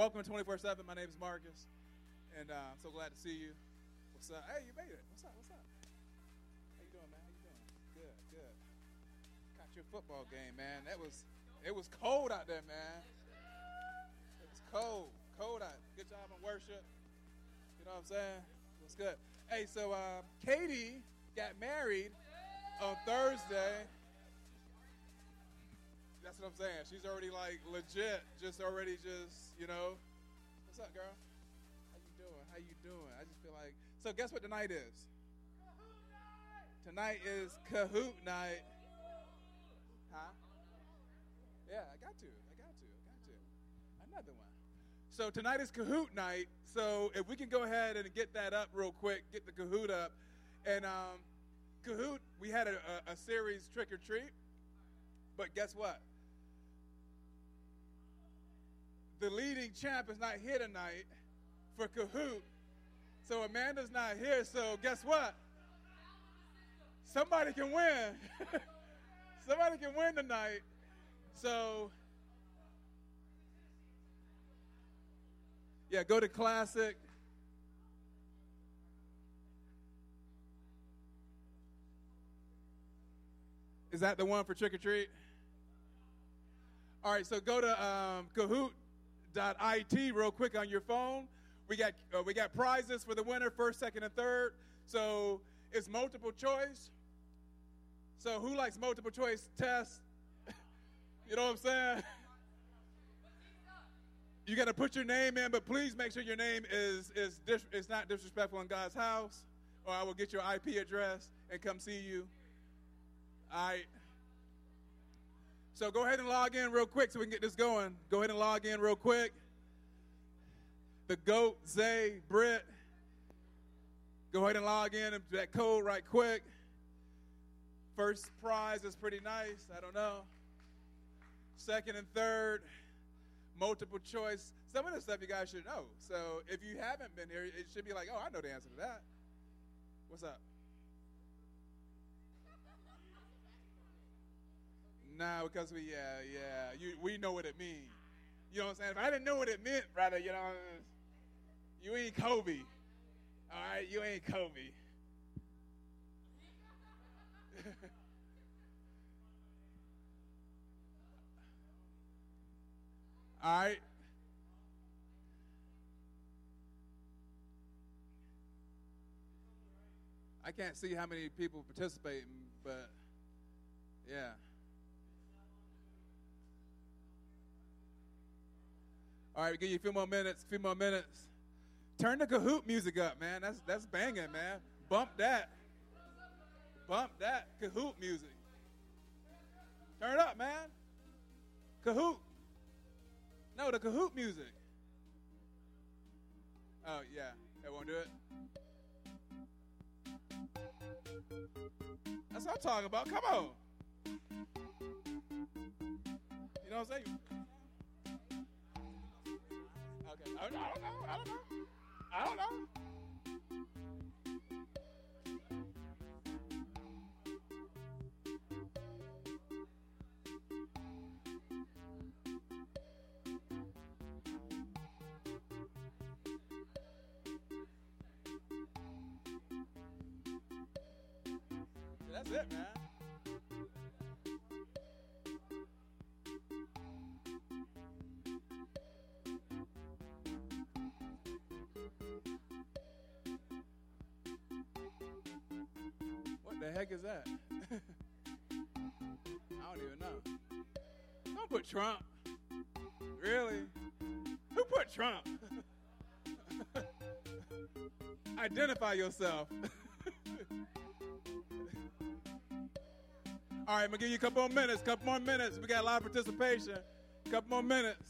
welcome to 24 7. My name is Marcus, and uh, I'm so glad to see you. What's up? Hey, you made it. What's up? What's up? How you doing, man? How you doing? Good, good. Got your football game, man. That was it was cold out there, man. It was cold, cold out. Good job on worship. You know what I'm saying? What's good? Hey, so uh, Katie got married on Thursday. That's what I'm saying. She's already like legit, just already just, you know. What's up, girl? How you doing? How you doing? I just feel like so guess what tonight is? Tonight is Kahoot night. Huh? Yeah, I got to. I got to. I got to. Another one. So tonight is Kahoot night. So if we can go ahead and get that up real quick, get the Kahoot up. And um, Kahoot, we had a, a, a series Trick or Treat. But guess what? The leading champ is not here tonight for Kahoot. So Amanda's not here. So guess what? Somebody can win. Somebody can win tonight. So, yeah, go to Classic. Is that the one for trick or treat? All right, so go to um, Kahoot.it real quick on your phone. We got uh, we got prizes for the winner, first, second, and third. So it's multiple choice. So who likes multiple choice tests? you know what I'm saying? You got to put your name in, but please make sure your name is is dis- it's not disrespectful in God's house, or I will get your IP address and come see you. Right. So go ahead and log in real quick so we can get this going. Go ahead and log in real quick. The goat, Zay, Britt. Go ahead and log in into that code right quick. First prize is pretty nice. I don't know. Second and third, multiple choice. Some of the stuff you guys should know. So if you haven't been here, it should be like, oh, I know the answer to that. What's up? Nah, because we, yeah, yeah, you, we know what it means. You know what I'm saying? If I didn't know what it meant, brother, you know, you ain't Kobe. All right, you ain't Kobe. All right. I can't see how many people participating, but yeah. All right, we give you a few more minutes, a few more minutes. Turn the Kahoot music up, man. That's that's banging, man. Bump that. Bump that Kahoot music. Turn it up, man. Kahoot. No, the Kahoot music. Oh, yeah. That won't do it? That's what I'm talking about. Come on. You know what I'm saying? I don't know. I don't know. I don't know. That's it, man. Heck is that? I don't even know. Don't put Trump. Really? Who put Trump? Identify yourself. All right, I'm gonna give you a couple more minutes. Couple more minutes. We got a lot of participation. Couple more minutes.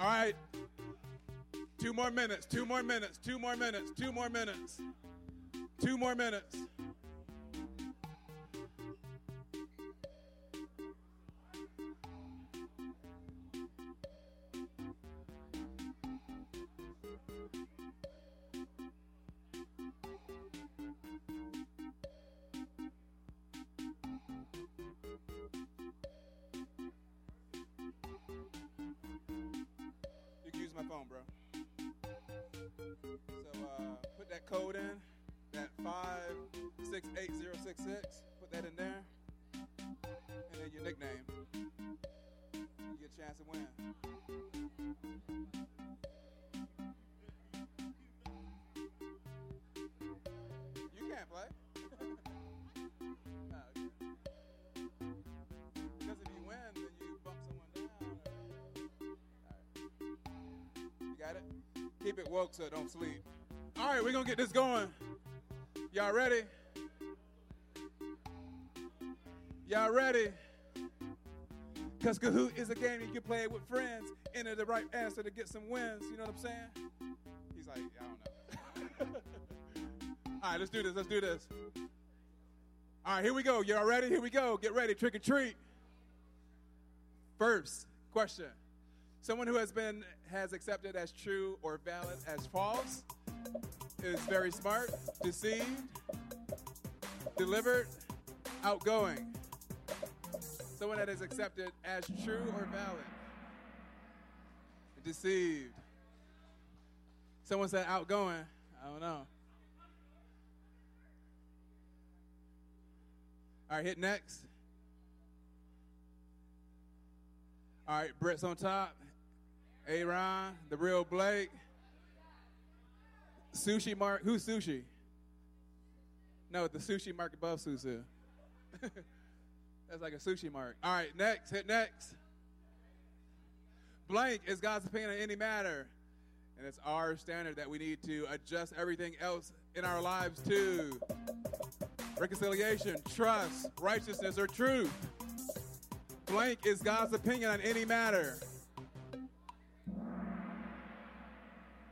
All right. Two more minutes, two more minutes, two more minutes, two more minutes, two more minutes. Woke so don't sleep. All right, we're going to get this going. Y'all ready? Y'all ready? Because Kahoot is a game you can play with friends. Enter the right answer to get some wins. You know what I'm saying? He's like, I don't know. All right, let's do this. Let's do this. All right, here we go. Y'all ready? Here we go. Get ready. Trick or treat. First question. Someone who has been has accepted as true or valid as false is very smart, deceived, delivered, outgoing. Someone that is accepted as true or valid, deceived. Someone said outgoing. I don't know. All right, hit next. All right, Britt's on top. Aaron, the real Blake. Sushi Mark. Who's Sushi? No, the sushi mark above Susu. That's like a sushi mark. All right, next. Hit next. Blank is God's opinion on any matter. And it's our standard that we need to adjust everything else in our lives to reconciliation, trust, righteousness, or truth. Blank is God's opinion on any matter.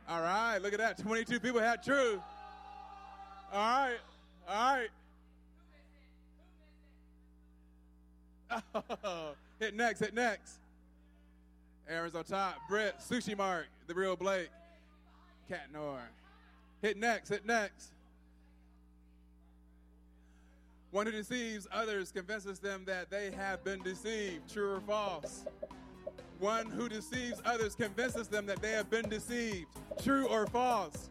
All right, look at that. 22 people had truth. All right, all right. Oh, hit next, hit next. Aaron's on top. Britt, Sushi Mark, the real Blake. Cat Nor. Hit next, hit next. One who deceives others convinces them that they have been deceived. True or false? One who deceives others convinces them that they have been deceived. True or false?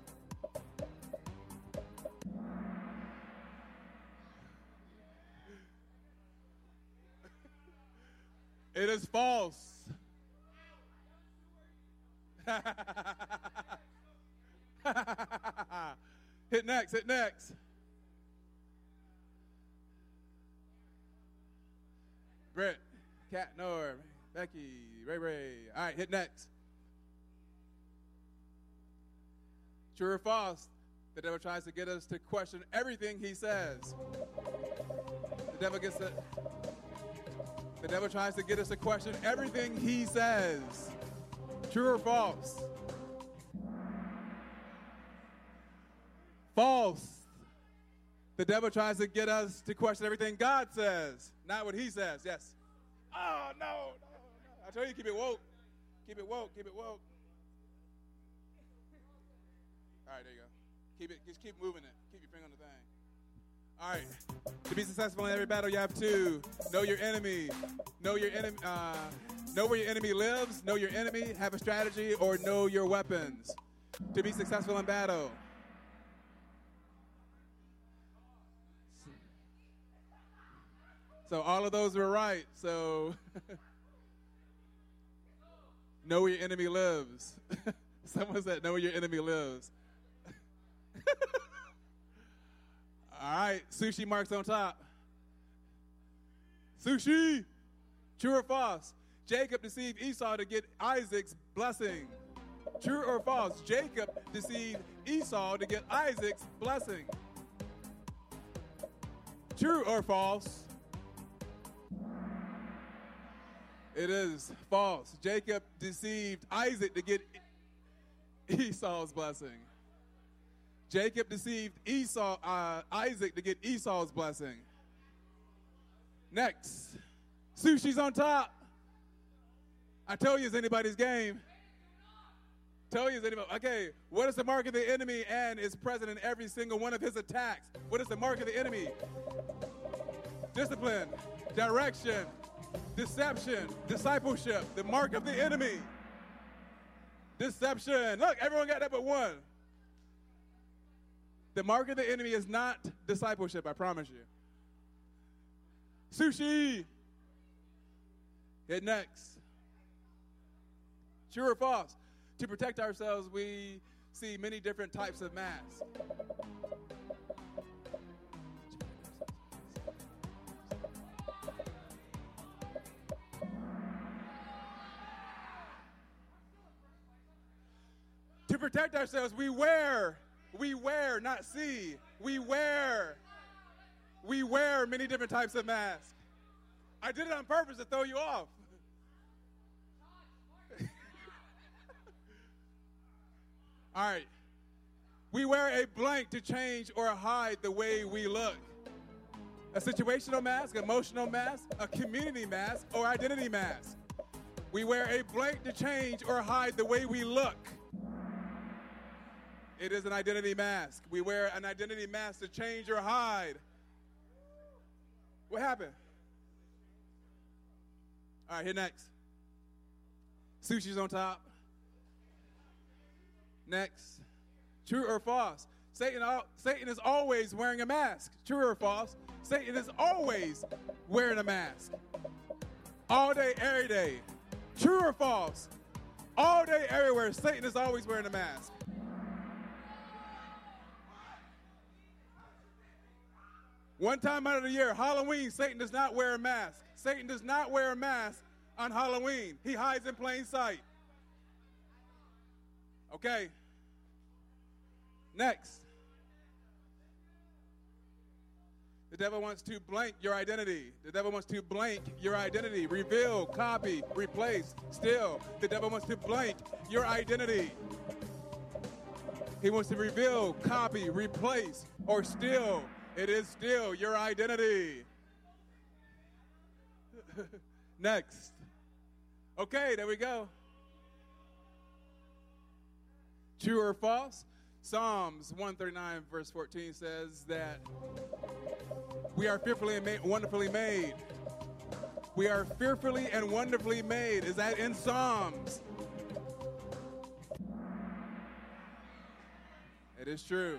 It is false. hit next, hit next. Brett, Cat Norm, Becky, Ray Ray. All right, hit next. True or false? The devil tries to get us to question everything he says. The devil gets to, the devil tries to get us to question everything he says. True or false? False. The devil tries to get us to question everything God says, not what he says. Yes. Oh, no, no. I tell you, keep it woke. Keep it woke. Keep it woke. All right, there you go. Keep it. Just keep moving it. Keep your finger on the thing. All right. To be successful in every battle, you have to know your enemy, know your enemy, uh, know where your enemy lives, know your enemy, have a strategy, or know your weapons. To be successful in battle. So all of those were right. So know where your enemy lives. Someone said, know where your enemy lives. all right, sushi marks on top. Sushi. True or false? Jacob deceived Esau to get Isaac's blessing. True or false? Jacob deceived Esau to get Isaac's blessing. True or false? It is false. Jacob deceived Isaac to get Esau's blessing. Jacob deceived Esau, uh, Isaac to get Esau's blessing. Next, sushi's on top. I tell you, it's anybody's game. Tell you, it's anybody. Okay, what is the mark of the enemy and is present in every single one of his attacks? What is the mark of the enemy? Discipline, direction, deception, discipleship, the mark of the enemy. Deception. Look, everyone got that but one. The mark of the enemy is not discipleship, I promise you. Sushi. Hit next. True or false? To protect ourselves, we see many different types of masks. To protect ourselves, we wear, we wear, not see, we wear, we wear many different types of masks. I did it on purpose to throw you off. All right. We wear a blank to change or hide the way we look. A situational mask, emotional mask, a community mask, or identity mask. We wear a blank to change or hide the way we look. It is an identity mask. We wear an identity mask to change or hide. What happened? All right, here next. Sushi's on top. Next. True or false? Satan, Satan is always wearing a mask. True or false? Satan is always wearing a mask. All day, every day. True or false? All day, everywhere, Satan is always wearing a mask. One time out of the year, Halloween, Satan does not wear a mask. Satan does not wear a mask on Halloween. He hides in plain sight. Okay. Next. The devil wants to blank your identity. The devil wants to blank your identity. Reveal, copy, replace, steal. The devil wants to blank your identity. He wants to reveal, copy, replace, or steal it is still your identity. Next. Okay, there we go. True or false? Psalms 139, verse 14 says that we are fearfully and wonderfully made. We are fearfully and wonderfully made. Is that in Psalms? It is true.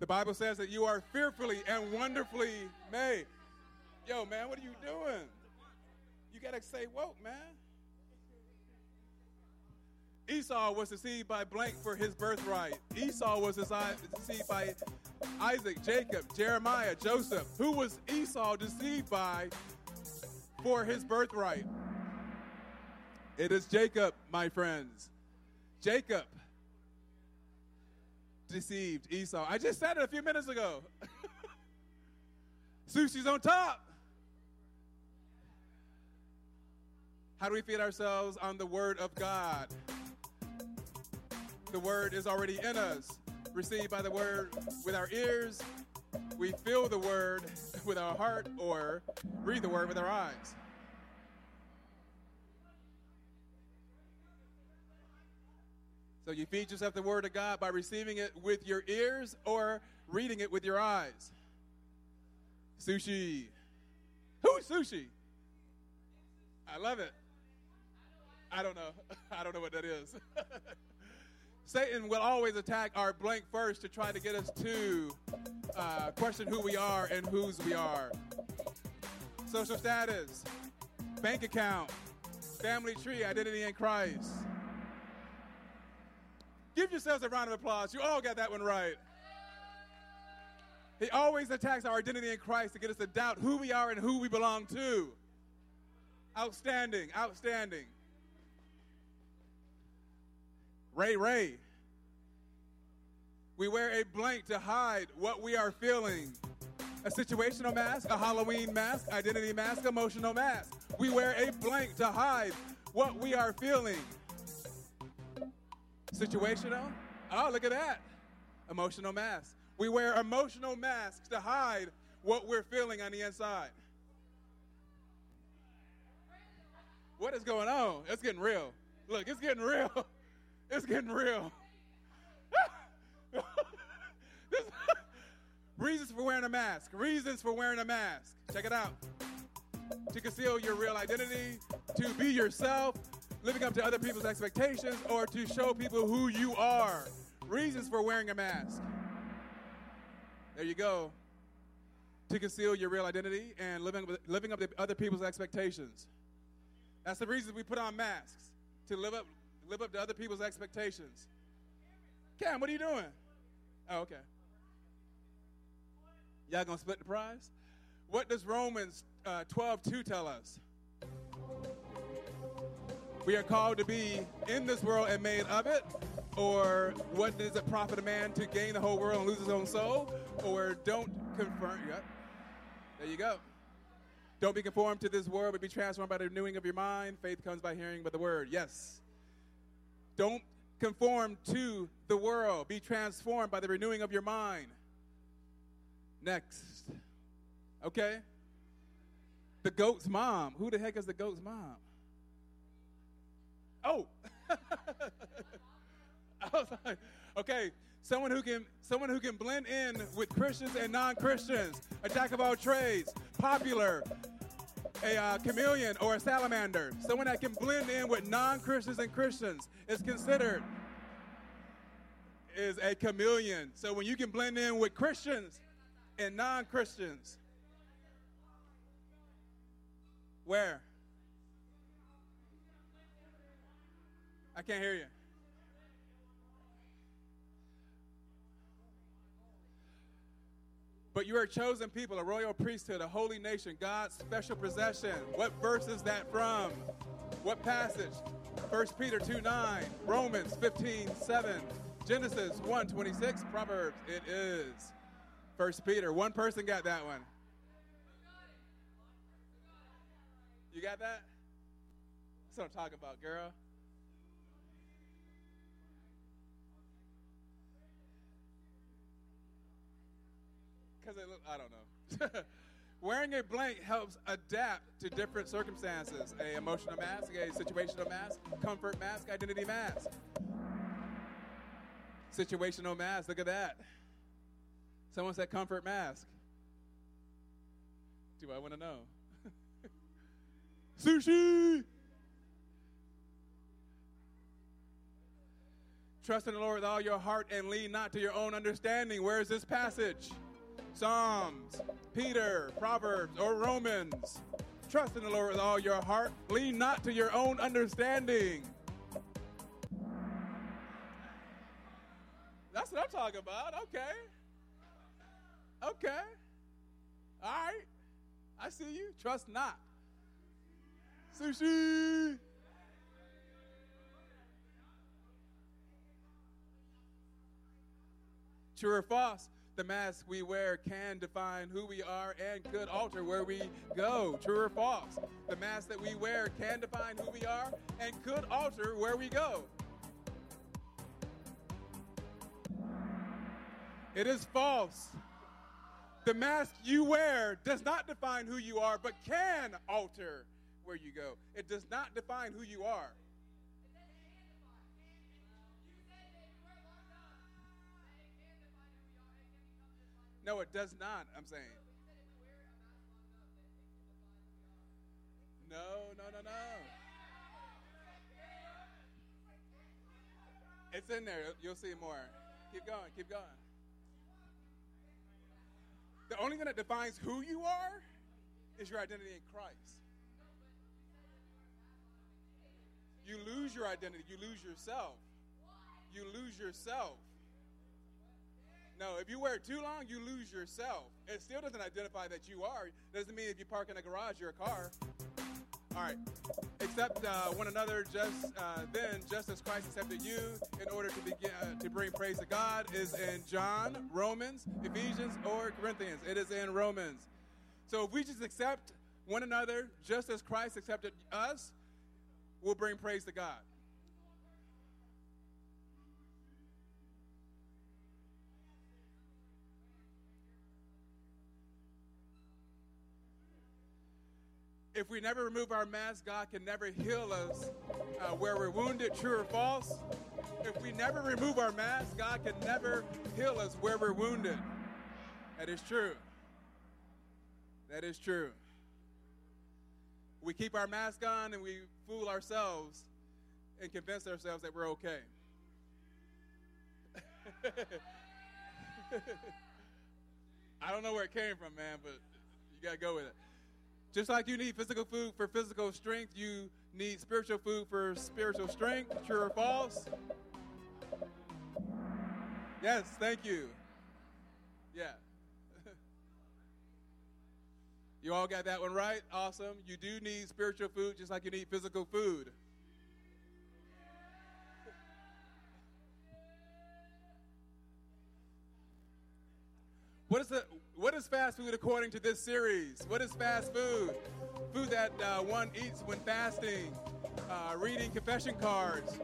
The Bible says that you are fearfully and wonderfully made. Yo, man, what are you doing? You got to say, whoa, man. Esau was deceived by blank for his birthright. Esau was deceived by Isaac, Jacob, Jeremiah, Joseph. Who was Esau deceived by for his birthright? It is Jacob, my friends. Jacob deceived Esau. I just said it a few minutes ago. Sushi's on top. How do we feed ourselves on the Word of God? The Word is already in us, received by the Word with our ears. We feel the Word with our heart or read the Word with our eyes. So you feed yourself the Word of God by receiving it with your ears or reading it with your eyes. Sushi. Who's sushi? I love it. I don't know. I don't know what that is. Satan will always attack our blank first to try to get us to uh, question who we are and whose we are. Social status, bank account, family tree, identity in Christ. Give yourselves a round of applause. You all got that one right. He always attacks our identity in Christ to get us to doubt who we are and who we belong to. Outstanding, outstanding. Ray Ray. We wear a blank to hide what we are feeling. A situational mask, a Halloween mask, identity mask, emotional mask. We wear a blank to hide what we are feeling. Situational? Oh, look at that. Emotional mask. We wear emotional masks to hide what we're feeling on the inside. What is going on? It's getting real. Look, it's getting real. It's getting real. reasons for wearing a mask. Reasons for wearing a mask. Check it out. To conceal your real identity, to be yourself, living up to other people's expectations, or to show people who you are. Reasons for wearing a mask. There you go. To conceal your real identity and living, living up to other people's expectations. That's the reason we put on masks to live up, live up to other people's expectations. Cam, what are you doing? Oh, okay. Y'all gonna split the prize? What does Romans uh, 12 2 tell us? We are called to be in this world and made of it. Or what does it profit a man to gain the whole world and lose his own soul? Or don't confirm. Yep. There you go. Don't be conformed to this world, but be transformed by the renewing of your mind. Faith comes by hearing by the word. Yes. Don't conform to the world. Be transformed by the renewing of your mind. Next. Okay? The goat's mom. Who the heck is the goat's mom? Oh. I was like, okay, someone who can someone who can blend in with Christians and non-Christians, a jack of all trades, popular, a uh, chameleon or a salamander, someone that can blend in with non-Christians and Christians is considered is a chameleon. So when you can blend in with Christians and non-Christians, where? I can't hear you. But you are a chosen people, a royal priesthood, a holy nation, God's special possession. What verse is that from? What passage? 1 Peter 2 9, Romans 15 7, Genesis 1 26, Proverbs. It is 1 Peter. One person got that one. You got that? That's what I'm talking about, girl. Because look, I don't know. Wearing a blank helps adapt to different circumstances. A emotional mask, a situational mask, comfort mask, identity mask. Situational mask, look at that. Someone said comfort mask. Do I want to know? Sushi! Trust in the Lord with all your heart and lean not to your own understanding. Where is this passage? Psalms, Peter, Proverbs, or Romans. Trust in the Lord with all your heart. Lean not to your own understanding. That's what I'm talking about. Okay. Okay. All right. I see you. Trust not. Sushi. True or false? The mask we wear can define who we are and could alter where we go. True or false? The mask that we wear can define who we are and could alter where we go. It is false. The mask you wear does not define who you are, but can alter where you go. It does not define who you are. No, it does not, I'm saying. No, no, no, no. It's in there. You'll see more. Keep going, keep going. The only thing that defines who you are is your identity in Christ. You lose your identity, you lose yourself. You lose yourself. No, if you wear it too long, you lose yourself. It still doesn't identify that you are. Doesn't mean if you park in a garage, you're a car. All right. Accept uh, one another just uh, then, just as Christ accepted you, in order to begin uh, to bring praise to God, is in John, Romans, Ephesians, or Corinthians. It is in Romans. So if we just accept one another just as Christ accepted us, we'll bring praise to God. If we never remove our mask, God can never heal us uh, where we're wounded, true or false. If we never remove our mask, God can never heal us where we're wounded. That is true. That is true. We keep our mask on and we fool ourselves and convince ourselves that we're okay. I don't know where it came from, man, but you got to go with it. Just like you need physical food for physical strength, you need spiritual food for spiritual strength. True or false? Yes, thank you. Yeah. you all got that one right? Awesome. You do need spiritual food just like you need physical food. What is, the, is fast food according to this series? What is fast food? Food that uh, one eats when fasting, uh, reading confession cards,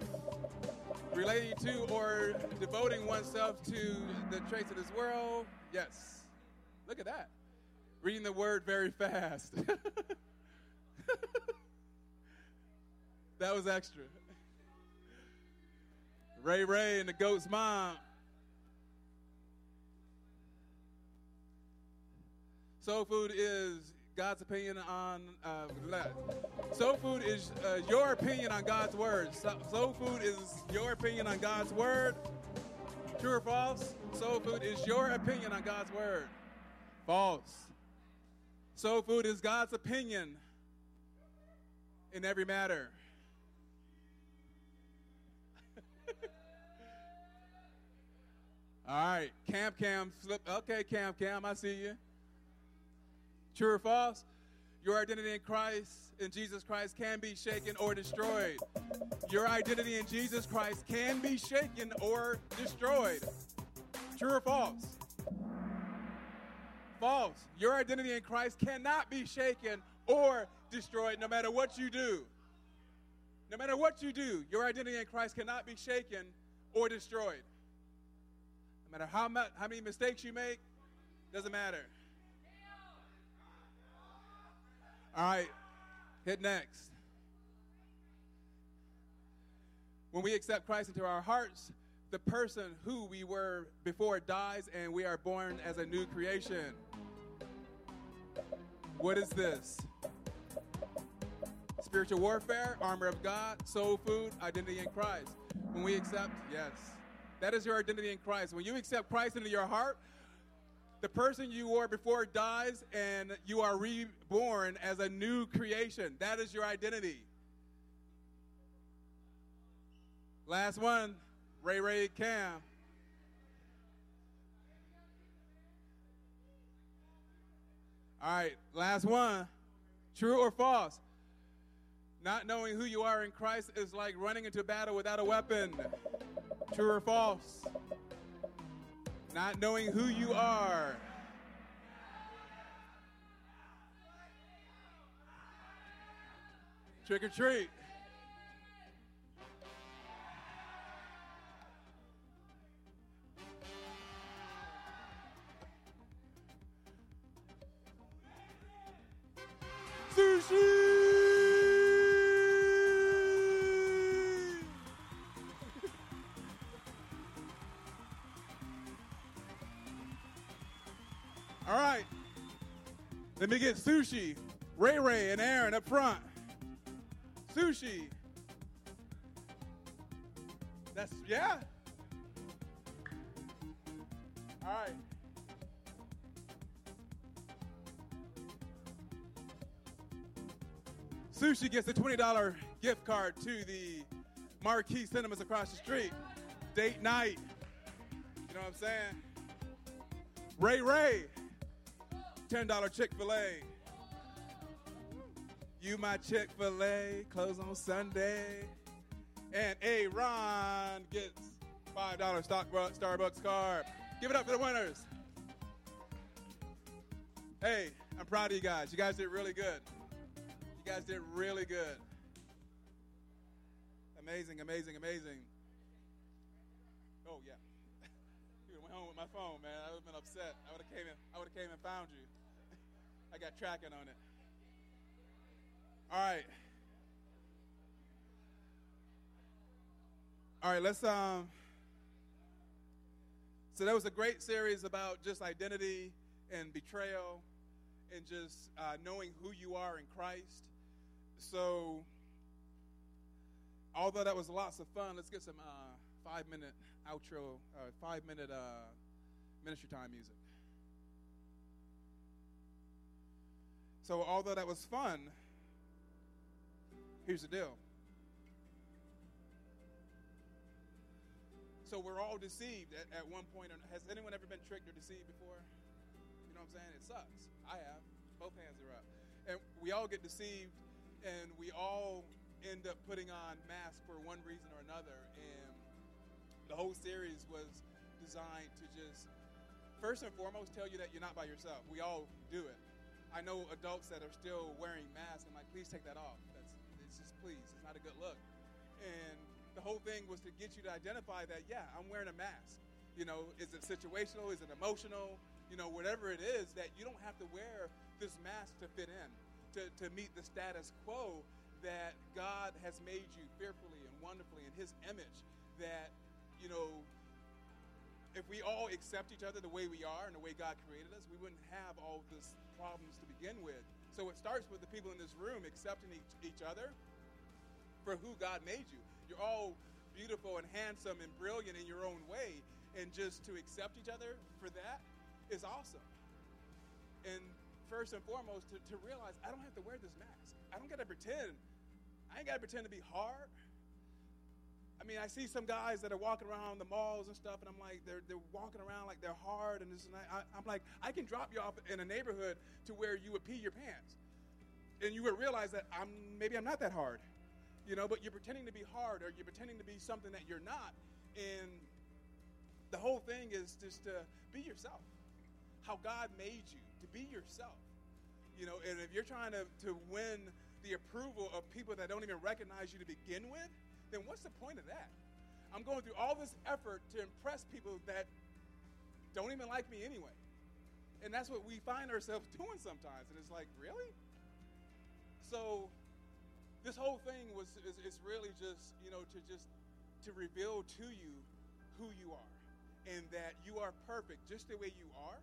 relating to or devoting oneself to the traits of this world. Yes. Look at that. Reading the word very fast. that was extra. Ray Ray and the goat's mom. Soul food is God's opinion on uh, soul food is uh, your opinion on God's word. soul food is your opinion on God's word. True or false? Soul food is your opinion on God's word. False. Soul food is God's opinion in every matter. All right, Cam Cam, slip. Okay, Cam Cam, I see you. True or false? Your identity in Christ, in Jesus Christ, can be shaken or destroyed. Your identity in Jesus Christ can be shaken or destroyed. True or false? False. Your identity in Christ cannot be shaken or destroyed no matter what you do. No matter what you do, your identity in Christ cannot be shaken or destroyed. No matter how, much, how many mistakes you make, doesn't matter. All right, hit next. When we accept Christ into our hearts, the person who we were before dies and we are born as a new creation. What is this? Spiritual warfare, armor of God, soul food, identity in Christ. When we accept, yes, that is your identity in Christ. When you accept Christ into your heart, the person you were before dies and you are reborn as a new creation. That is your identity. Last one, Ray Ray Cam. All right, last one. True or false? Not knowing who you are in Christ is like running into battle without a weapon. True or false? Not knowing who you are. Trick or treat. Let me get sushi. Ray Ray and Aaron up front. Sushi. That's, yeah. All right. Sushi gets a $20 gift card to the Marquee Cinemas across the street. Date night. You know what I'm saying? Ray Ray $10 Chick fil A. You my Chick fil A, close on Sunday. And Aaron gets $5 stock Starbucks card. Give it up for the winners. Hey, I'm proud of you guys. You guys did really good. You guys did really good. Amazing, amazing, amazing. Oh yeah. My phone, man. I would have been upset. I would have came in, I would have came and found you. I got tracking on it. All right. All right, let's um so that was a great series about just identity and betrayal and just uh, knowing who you are in Christ. So although that was lots of fun, let's get some uh, five minute outro, uh, five minute uh, ministry time music. So, although that was fun, here's the deal. So, we're all deceived at, at one point. Has anyone ever been tricked or deceived before? You know what I'm saying? It sucks. I have. Both hands are up. And we all get deceived, and we all end up putting on masks for one reason or another. And the whole series was designed to just, first and foremost, tell you that you're not by yourself. We all do it. I know adults that are still wearing masks. I'm like, please take that off. That's it's just please. It's not a good look. And the whole thing was to get you to identify that, yeah, I'm wearing a mask. You know, is it situational? Is it emotional? You know, whatever it is, that you don't have to wear this mask to fit in, to, to meet the status quo that God has made you fearfully and wonderfully in His image. That, you know, if we all accept each other the way we are and the way God created us, we wouldn't have all this problems to begin with. So it starts with the people in this room accepting each, each other for who God made you. You're all beautiful and handsome and brilliant in your own way. And just to accept each other for that is awesome. And first and foremost, to, to realize I don't have to wear this mask. I don't got to pretend. I ain't got to pretend to be hard. I mean, I see some guys that are walking around the malls and stuff, and I'm like, they're, they're walking around like they're hard and this and. I, I'm like, I can drop you off in a neighborhood to where you would pee your pants. And you would realize that I'm maybe I'm not that hard, you know, but you're pretending to be hard or you're pretending to be something that you're not. And the whole thing is just to be yourself, how God made you, to be yourself. You know, and if you're trying to, to win the approval of people that don't even recognize you to begin with, then what's the point of that? I'm going through all this effort to impress people that don't even like me anyway. And that's what we find ourselves doing sometimes. And it's like, really? So this whole thing was is, is really just, you know, to just to reveal to you who you are and that you are perfect just the way you are.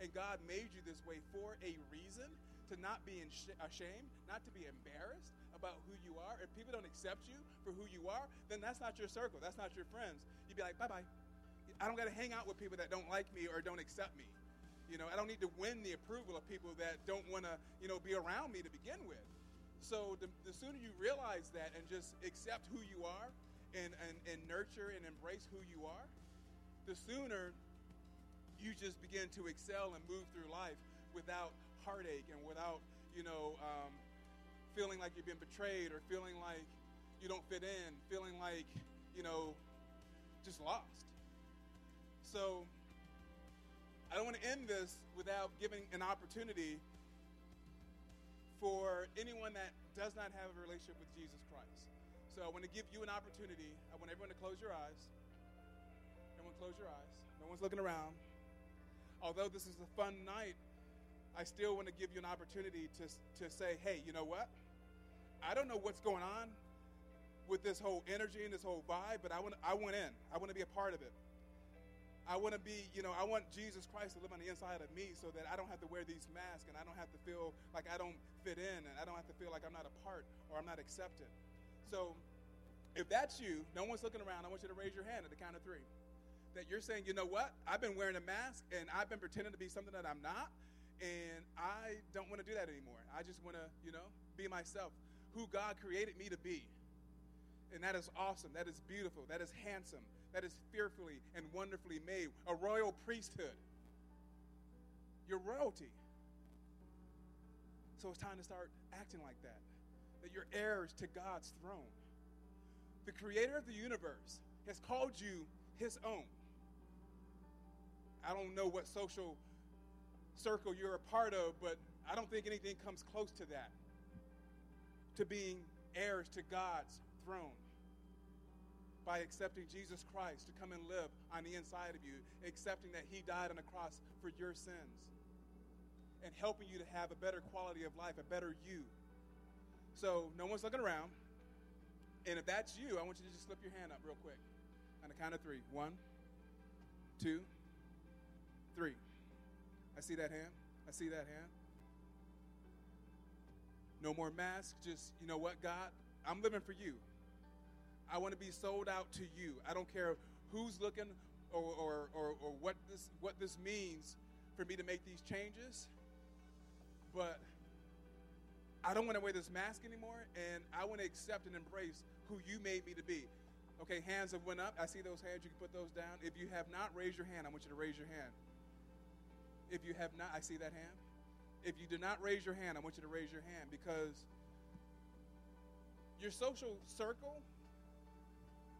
And God made you this way for a reason not be ashamed, not to be embarrassed, about who you are, if people don't accept you for who you are, then that's not your circle. That's not your friends. You'd be like, bye bye. I don't got to hang out with people that don't like me or don't accept me. You know, I don't need to win the approval of people that don't want to, you know, be around me to begin with. So the, the sooner you realize that and just accept who you are and, and, and nurture and embrace who you are, the sooner you just begin to excel and move through life without heartache and without, you know, um, feeling like you've been betrayed or feeling like you don't fit in, feeling like, you know, just lost. So I don't want to end this without giving an opportunity for anyone that does not have a relationship with Jesus Christ. So I want to give you an opportunity. I want everyone to close your eyes. Everyone close your eyes. No one's looking around. Although this is a fun night, I still want to give you an opportunity to, to say, hey, you know what? I don't know what's going on with this whole energy and this whole vibe, but I want, I want in. I want to be a part of it. I want to be, you know, I want Jesus Christ to live on the inside of me so that I don't have to wear these masks and I don't have to feel like I don't fit in and I don't have to feel like I'm not a part or I'm not accepted. So if that's you, no one's looking around, I want you to raise your hand at the count of three. That you're saying, you know what? I've been wearing a mask and I've been pretending to be something that I'm not, and I don't want to do that anymore. I just want to, you know, be myself who God created me to be. And that is awesome. That is beautiful. That is handsome. That is fearfully and wonderfully made. A royal priesthood. You're royalty. So it's time to start acting like that. That you're heirs to God's throne. The creator of the universe has called you his own. I don't know what social circle you're a part of, but I don't think anything comes close to that to being heirs to God's throne by accepting Jesus Christ to come and live on the inside of you, accepting that He died on the cross for your sins, and helping you to have a better quality of life, a better you. So, no one's looking around. And if that's you, I want you to just slip your hand up real quick on the count of three. One, two, three. I see that hand. I see that hand. No more masks. Just, you know what, God? I'm living for you. I want to be sold out to you. I don't care who's looking or, or, or, or what, this, what this means for me to make these changes. But I don't want to wear this mask anymore, and I want to accept and embrace who you made me to be. Okay, hands have went up. I see those hands. You can put those down. If you have not raised your hand, I want you to raise your hand. If you have not, I see that hand. If you did not raise your hand, I want you to raise your hand because your social circle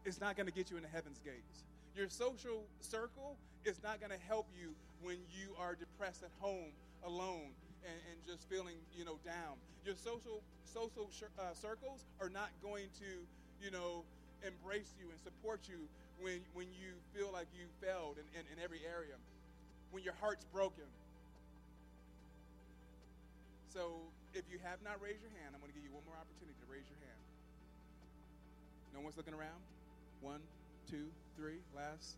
is not going to get you into heaven's gates. Your social circle is not going to help you when you are depressed at home alone and, and just feeling, you know, down. Your social social uh, circles are not going to, you know, embrace you and support you when when you feel like you failed in, in, in every area, when your heart's broken. So if you have not raised your hand, I'm going to give you one more opportunity to raise your hand. No one's looking around? One, two, three, last.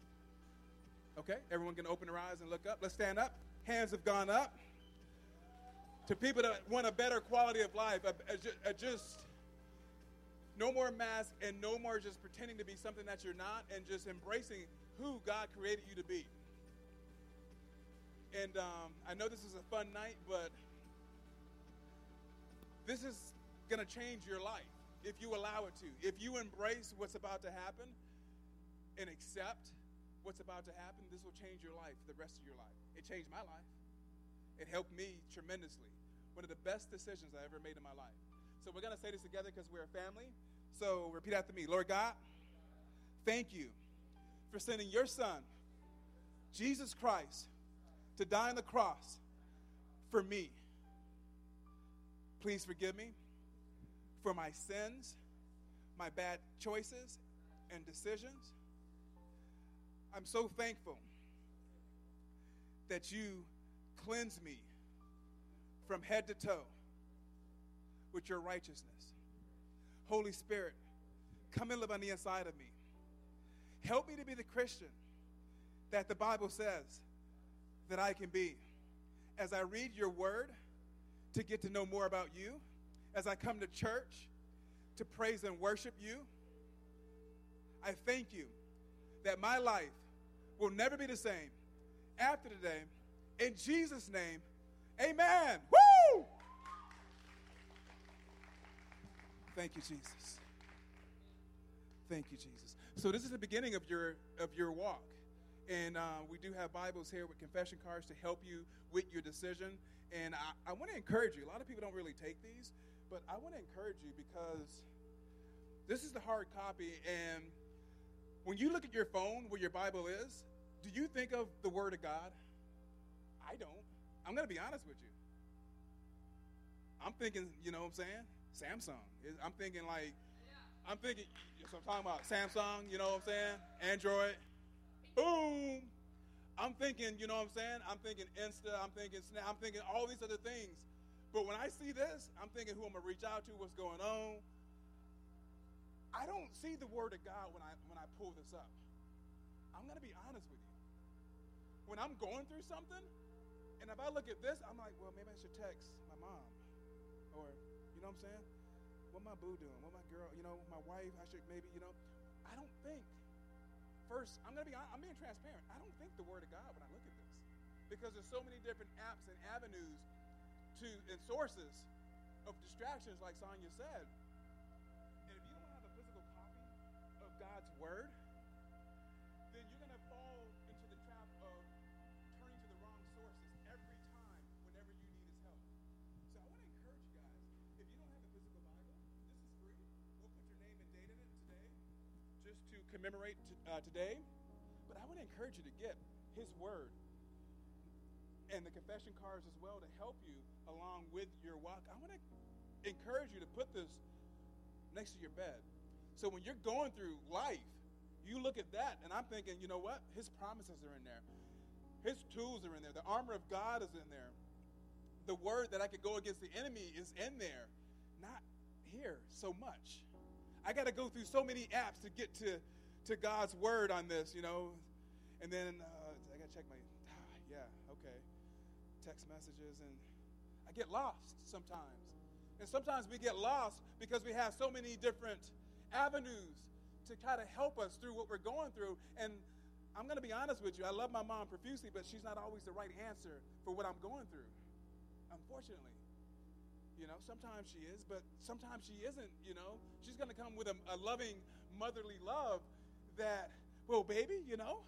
Okay, everyone can open their eyes and look up. Let's stand up. Hands have gone up. To people that want a better quality of life, a, a, a just no more mask and no more just pretending to be something that you're not and just embracing who God created you to be. And um, I know this is a fun night, but this is going to change your life if you allow it to. If you embrace what's about to happen and accept what's about to happen, this will change your life for the rest of your life. It changed my life. It helped me tremendously. One of the best decisions I ever made in my life. So we're going to say this together because we're a family. So repeat after me Lord God, thank you for sending your son, Jesus Christ, to die on the cross for me. Please forgive me for my sins, my bad choices and decisions. I'm so thankful that you cleanse me from head to toe with your righteousness. Holy Spirit, come and live on the inside of me. Help me to be the Christian that the Bible says that I can be. As I read your word, to get to know more about you, as I come to church to praise and worship you, I thank you that my life will never be the same after today. In Jesus' name, amen. Woo! Thank you, Jesus. Thank you, Jesus. So this is the beginning of your of your walk, and uh, we do have Bibles here with confession cards to help you with your decision. And I, I want to encourage you. A lot of people don't really take these, but I want to encourage you because this is the hard copy. And when you look at your phone where your Bible is, do you think of the Word of God? I don't. I'm going to be honest with you. I'm thinking, you know what I'm saying? Samsung. I'm thinking like, I'm thinking, so I'm talking about Samsung, you know what I'm saying? Android. Boom. I'm thinking, you know what I'm saying? I'm thinking Insta, I'm thinking Snap, I'm thinking all these other things. But when I see this, I'm thinking who I'm gonna reach out to, what's going on. I don't see the word of God when I when I pull this up. I'm gonna be honest with you. When I'm going through something, and if I look at this, I'm like, well, maybe I should text my mom. Or, you know what I'm saying? What my boo doing? What my girl, you know, my wife, I should maybe, you know. I don't think first, I'm to be I'm being transparent. I don't think the word of God when I look at this. Because there's so many different apps and avenues to and sources of distractions like Sonia said. And if you don't have a physical copy of God's word, commemorate uh, today, but I want to encourage you to get His Word and the confession cards as well to help you along with your walk. I want to encourage you to put this next to your bed. So when you're going through life, you look at that, and I'm thinking, you know what? His promises are in there. His tools are in there. The armor of God is in there. The word that I could go against the enemy is in there. Not here so much. I got to go through so many apps to get to to God's word on this, you know. And then uh, I got to check my, ah, yeah, okay, text messages. And I get lost sometimes. And sometimes we get lost because we have so many different avenues to try to help us through what we're going through. And I'm going to be honest with you. I love my mom profusely, but she's not always the right answer for what I'm going through, unfortunately. You know, sometimes she is, but sometimes she isn't. You know, she's going to come with a, a loving, motherly love that, well, baby, you know,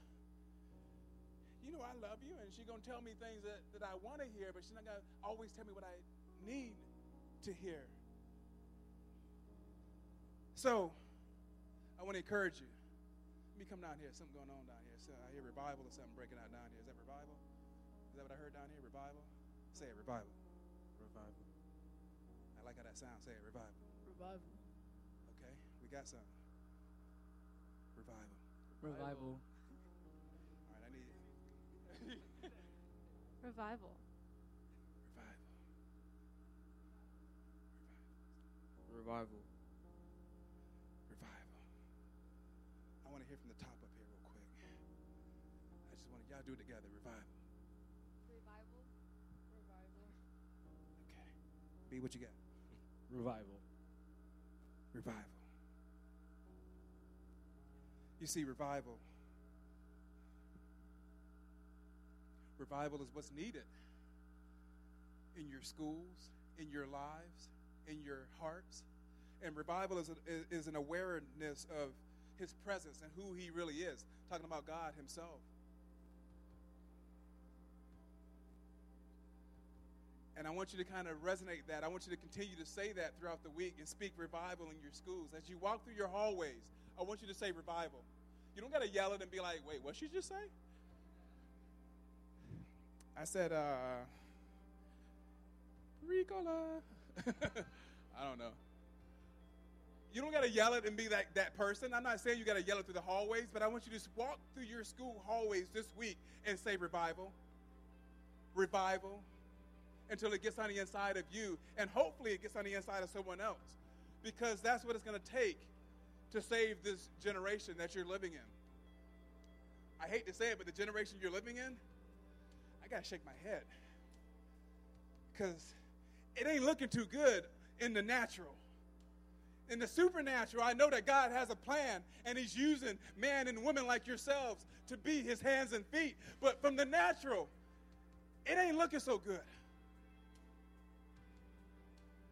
you know I love you, and she's going to tell me things that, that I want to hear, but she's not going to always tell me what I need to hear. So, I want to encourage you. Let me come down here. Something going on down here. So I hear revival or something breaking out down here. Is that revival? Is that what I heard down here? Revival? Say it, revival. Revival. I like how that sounds. Say it, revival. Revival. Okay, we got some. Revival. Revival. All right, I need Revival. revival. Revival. Revival. I want to hear from the top up here real quick. I just want to, y'all do it together. Revival. Revival. Revival. Okay. Be what you got. Revival. Revival. You see, revival. Revival is what's needed in your schools, in your lives, in your hearts. And revival is, a, is an awareness of his presence and who he really is. Talking about God himself. And I want you to kind of resonate that. I want you to continue to say that throughout the week and speak revival in your schools. As you walk through your hallways, I want you to say revival. You don't got to yell it and be like, wait, what she just say? I said, uh, Ricola. I don't know. You don't got to yell it and be like that person. I'm not saying you got to yell it through the hallways, but I want you to just walk through your school hallways this week and say revival. Revival until it gets on the inside of you, and hopefully it gets on the inside of someone else, because that's what it's going to take to save this generation that you're living in. I hate to say it, but the generation you're living in, I got to shake my head, because it ain't looking too good in the natural. In the supernatural, I know that God has a plan and He's using man and women like yourselves to be His hands and feet. But from the natural, it ain't looking so good.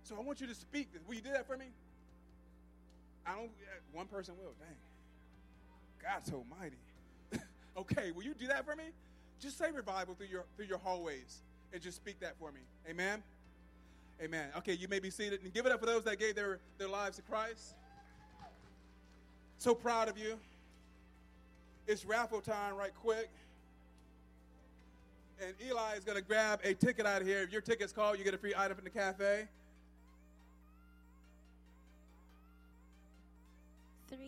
So I want you to speak this. Will you do that for me? I don't. One person will. Dang. God's almighty. okay, will you do that for me? Just say revival through your through your hallways and just speak that for me. Amen. Amen. Okay, you may be seated and give it up for those that gave their, their lives to Christ. So proud of you. It's raffle time right quick. And Eli is going to grab a ticket out of here. If your ticket's called, you get a free item from the cafe. three.